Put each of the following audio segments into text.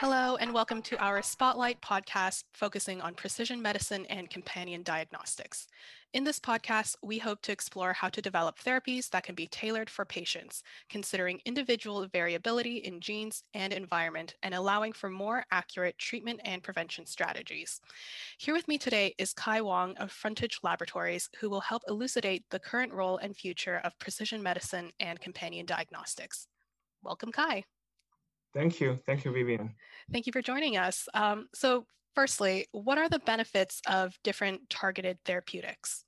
Hello, and welcome to our Spotlight podcast focusing on precision medicine and companion diagnostics. In this podcast, we hope to explore how to develop therapies that can be tailored for patients, considering individual variability in genes and environment, and allowing for more accurate treatment and prevention strategies. Here with me today is Kai Wong of Frontage Laboratories, who will help elucidate the current role and future of precision medicine and companion diagnostics. Welcome, Kai. Thank you. Thank you, Vivian. Thank you for joining us. Um, so, firstly, what are the benefits of different targeted therapeutics?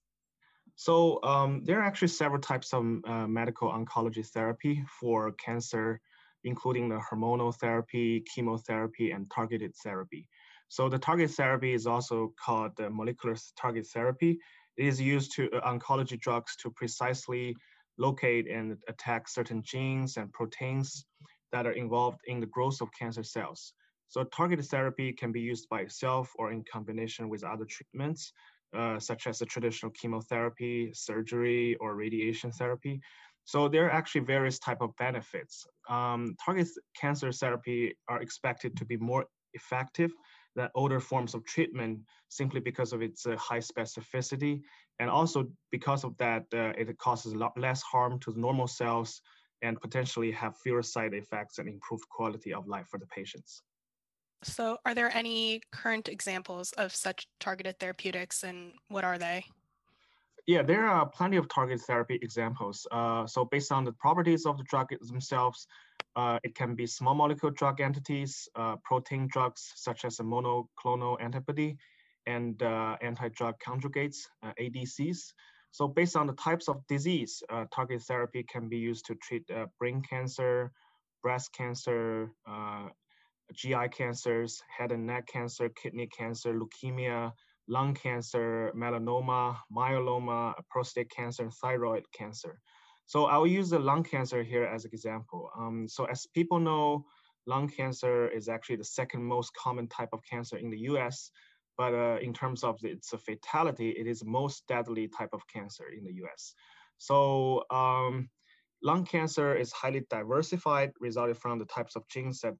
So, um, there are actually several types of uh, medical oncology therapy for cancer, including the hormonal therapy, chemotherapy, and targeted therapy. So, the target therapy is also called the molecular target therapy. It is used to uh, oncology drugs to precisely locate and attack certain genes and proteins that are involved in the growth of cancer cells. So targeted therapy can be used by itself or in combination with other treatments, uh, such as the traditional chemotherapy, surgery, or radiation therapy. So there are actually various type of benefits. Um, targeted cancer therapy are expected to be more effective than older forms of treatment simply because of its uh, high specificity. And also because of that, uh, it causes a lot less harm to normal cells and potentially have fewer side effects and improved quality of life for the patients. So, are there any current examples of such targeted therapeutics and what are they? Yeah, there are plenty of targeted therapy examples. Uh, so, based on the properties of the drug themselves, uh, it can be small molecule drug entities, uh, protein drugs such as a monoclonal antibody, and uh, anti drug conjugates, uh, ADCs. So based on the types of disease, uh, targeted therapy can be used to treat uh, brain cancer, breast cancer, uh, GI cancers, head and neck cancer, kidney cancer, leukemia, lung cancer, melanoma, myeloma, prostate cancer, thyroid cancer. So I'll use the lung cancer here as an example. Um, so as people know, lung cancer is actually the second most common type of cancer in the US but uh, in terms of its fatality, it is the most deadly type of cancer in the US. So um, lung cancer is highly diversified, resulting from the types of genes that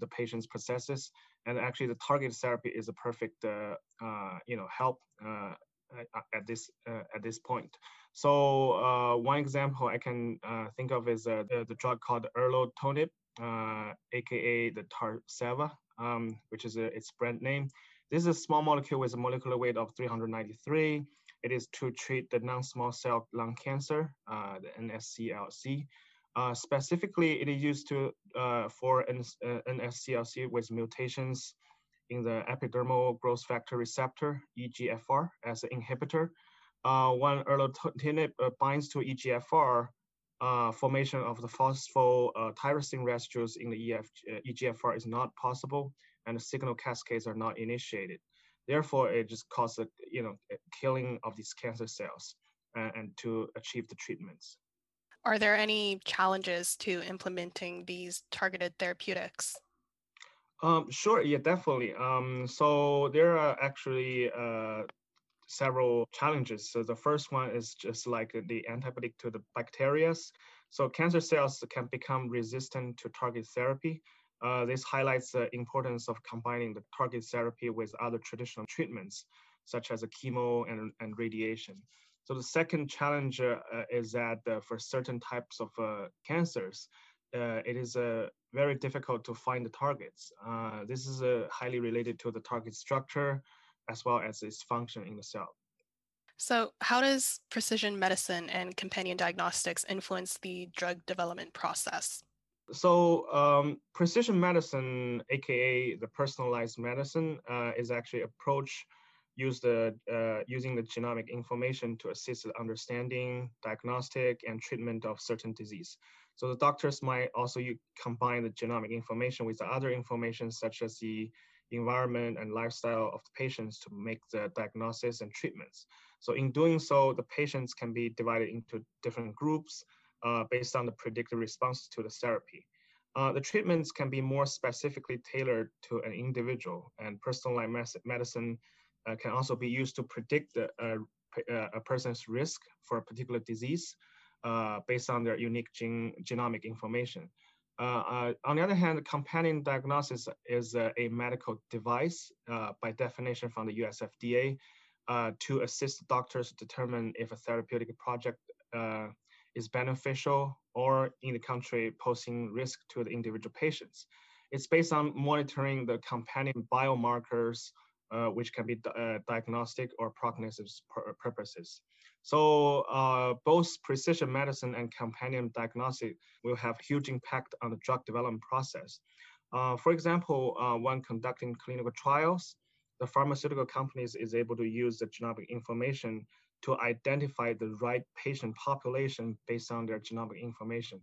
the patients possesses. And actually the targeted therapy is a perfect uh, uh, you know, help uh, at this uh, at this point. So uh, one example I can think of is the, the, drug called erlotinib, aka the Tarceva, um, which is its brand name. This is a small molecule with a molecular weight of 393. It is to treat the non-small cell lung cancer, uh, the NSCLC. Uh, specifically, it is used to uh, for NSCLC uh, with mutations in the epidermal growth factor receptor, EGFR, as an inhibitor. Uh, when erlotinib uh, binds to EGFR, formation of the phosphotyrosine residues in the EF, EGFR is not possible and the signal cascades are not initiated. Therefore, it just causes you know killing of these cancer cells uh, and to achieve the treatments. Are there any challenges to implementing these targeted therapeutics? Um, sure, yeah, definitely. Um, so there are actually uh, several challenges. So the first one is just like the antibiotic to the bacteria. So cancer cells can become resistant to target therapy. Uh, this highlights the importance of combining the target therapy with other traditional treatments, such as a chemo and, and radiation. So the second challenge uh, is that uh, for certain types of uh, cancers, uh, it is uh, very difficult to find the targets. this is highly related to the target structure as well as its function in the cell. So, how does precision medicine and companion diagnostics influence the drug development process? So um, precision medicine, aka the personalized medicine, uh, is actually approach used uh, using the genomic information to assist the understanding, diagnostic, and treatment of certain disease. So the doctors might also combine the genomic information with the other information, such as the environment and lifestyle of the patients to make the diagnosis and treatments. So in doing so, the patients can be divided into different groups uh, based on the predicted response to the therapy. Uh, the treatments can be more specifically tailored to an individual, and personalized medicine uh, can also be used to predict the, uh, a person's risk for a particular disease uh, based on their unique gene, genomic information. Uh, uh, on the other hand, companion diagnosis is uh, a medical device uh, by definition from the US FDA uh, to assist doctors determine if a therapeutic project uh, is beneficial or in the country posing risk to the individual patients. It's based on monitoring the companion biomarkers, which can be diagnostic or prognosis purposes. So uh, both precision medicine and companion diagnostic will have huge impact on the drug development process. Uh, for example, uh, when conducting clinical trials, the pharmaceutical companies is able to use the genomic information to identify the right patient population based on their genomic information.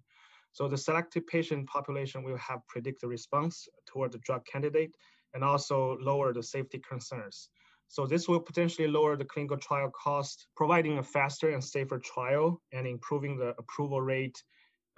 So the selected patient population will have predicted response toward the drug candidate and also lower the safety concerns. So this will potentially lower the clinical trial cost, providing a faster and safer trial and improving the approval rate,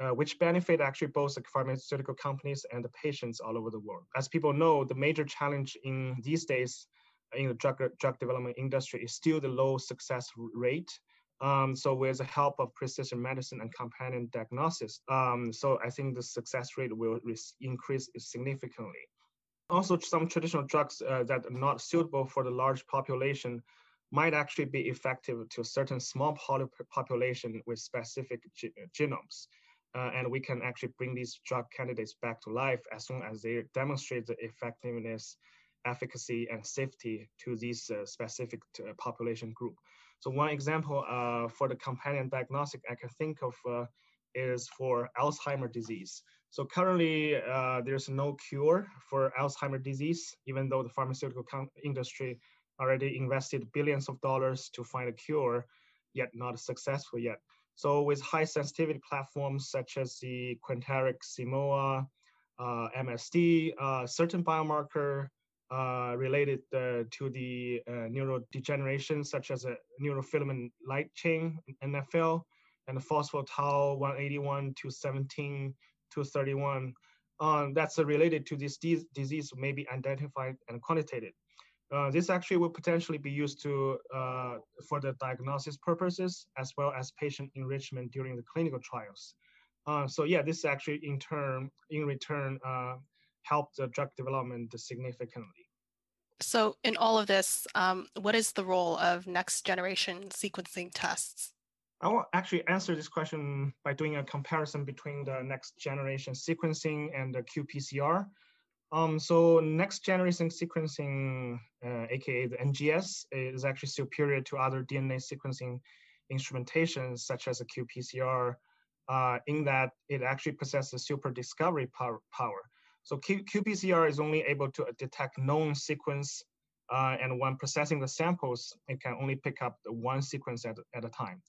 uh, which benefit actually both the pharmaceutical companies and the patients all over the world. As people know, the major challenge in these days in the drug, drug development industry is still the low success rate. Um, so with the help of precision medicine and companion diagnosis, um, so I think the success rate will increase significantly also some traditional drugs uh, that are not suitable for the large population might actually be effective to a certain small population with specific ge genomes. Uh, and we can actually bring these drug candidates back to life as soon as they demonstrate the effectiveness, efficacy, and safety to these uh, specific uh, population group. So one example uh, for the companion diagnostic I can think of uh, is for Alzheimer's disease. So currently, uh, there's no cure for Alzheimer's disease, even though the pharmaceutical industry already invested billions of dollars to find a cure, yet not successful yet. So with high sensitivity platforms such as the Quanterix, Simoa, uh, MSD, uh, certain biomarker uh, related uh, to the uh, neurodegeneration, such as a neurofilament light chain, NFL, and the phospho-tau 181 to 17 to 31 um, that's uh, related to this disease may be identified and quantitated. Uh, this actually will potentially be used to uh, for the diagnosis purposes as well as patient enrichment during the clinical trials. Uh, so yeah, this actually in turn, in return, uh, help the drug development significantly. So in all of this, um, what is the role of next generation sequencing tests? I will actually answer this question by doing a comparison between the next generation sequencing and the qPCR. Um, so next generation sequencing, uh, aka the NGS, is actually superior to other DNA sequencing instrumentations such as a qPCR, uh, in that it actually possesses super discovery power. power. So Q qPCR is only able to detect known sequence, uh, and when processing the samples, it can only pick up one sequence at, at a time.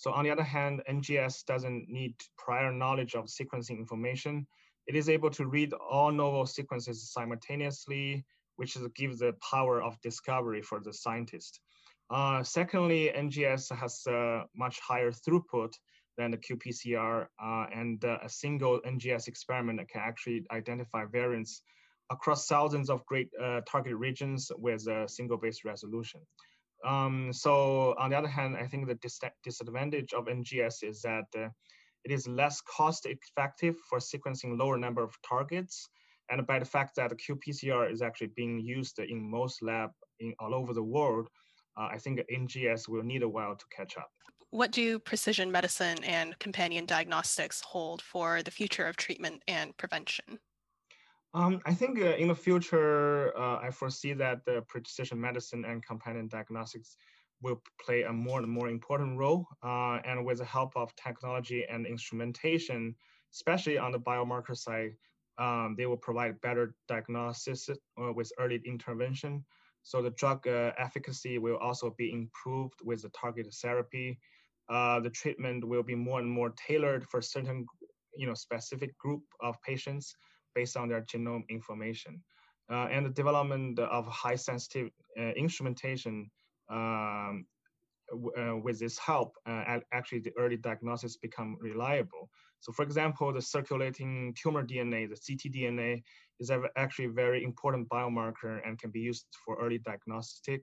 So on the other hand, NGS doesn't need prior knowledge of sequencing information. It is able to read all novel sequences simultaneously, which gives the power of discovery for the scientist. Uh, secondly, NGS has a much higher throughput than the qPCR, uh, and uh, a single NGS experiment can actually identify variants across thousands of great uh, target regions with a single base resolution. Um, so on the other hand, I think the dis disadvantage of NGS is that uh, it is less cost effective for sequencing lower number of targets. And by the fact that qPCR is actually being used in most lab in all over the world, uh, I think NGS will need a while to catch up. What do precision medicine and companion diagnostics hold for the future of treatment and prevention? Um, I think uh, in the future, uh, I foresee that the precision medicine and companion diagnostics will play a more and more important role. Uh, and with the help of technology and instrumentation, especially on the biomarker side, um, they will provide better diagnosis uh, with early intervention. So the drug uh, efficacy will also be improved with the targeted therapy. Uh, the treatment will be more and more tailored for certain, you know, specific group of patients based on their genome information. Uh, and the development of high sensitive uh, instrumentation um, uh, with this help, uh, actually the early diagnosis become reliable. So for example, the circulating tumor DNA, the ctDNA, is actually a very important biomarker and can be used for early diagnostic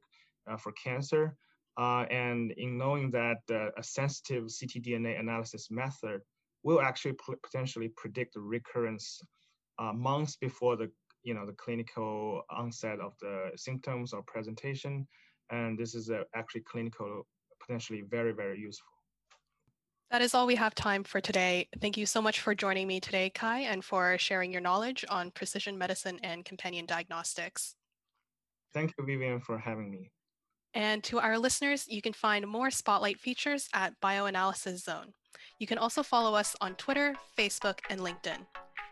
uh, for cancer. Uh, and in knowing that a sensitive ctDNA analysis method will actually potentially predict the recurrence uh, months before the you know the clinical onset of the symptoms or presentation, and this is actually clinical potentially very very useful. That is all we have time for today. Thank you so much for joining me today, Kai, and for sharing your knowledge on precision medicine and companion diagnostics. Thank you, Vivian, for having me. And to our listeners, you can find more Spotlight features at Bioanalysis Zone. You can also follow us on Twitter, Facebook, and LinkedIn.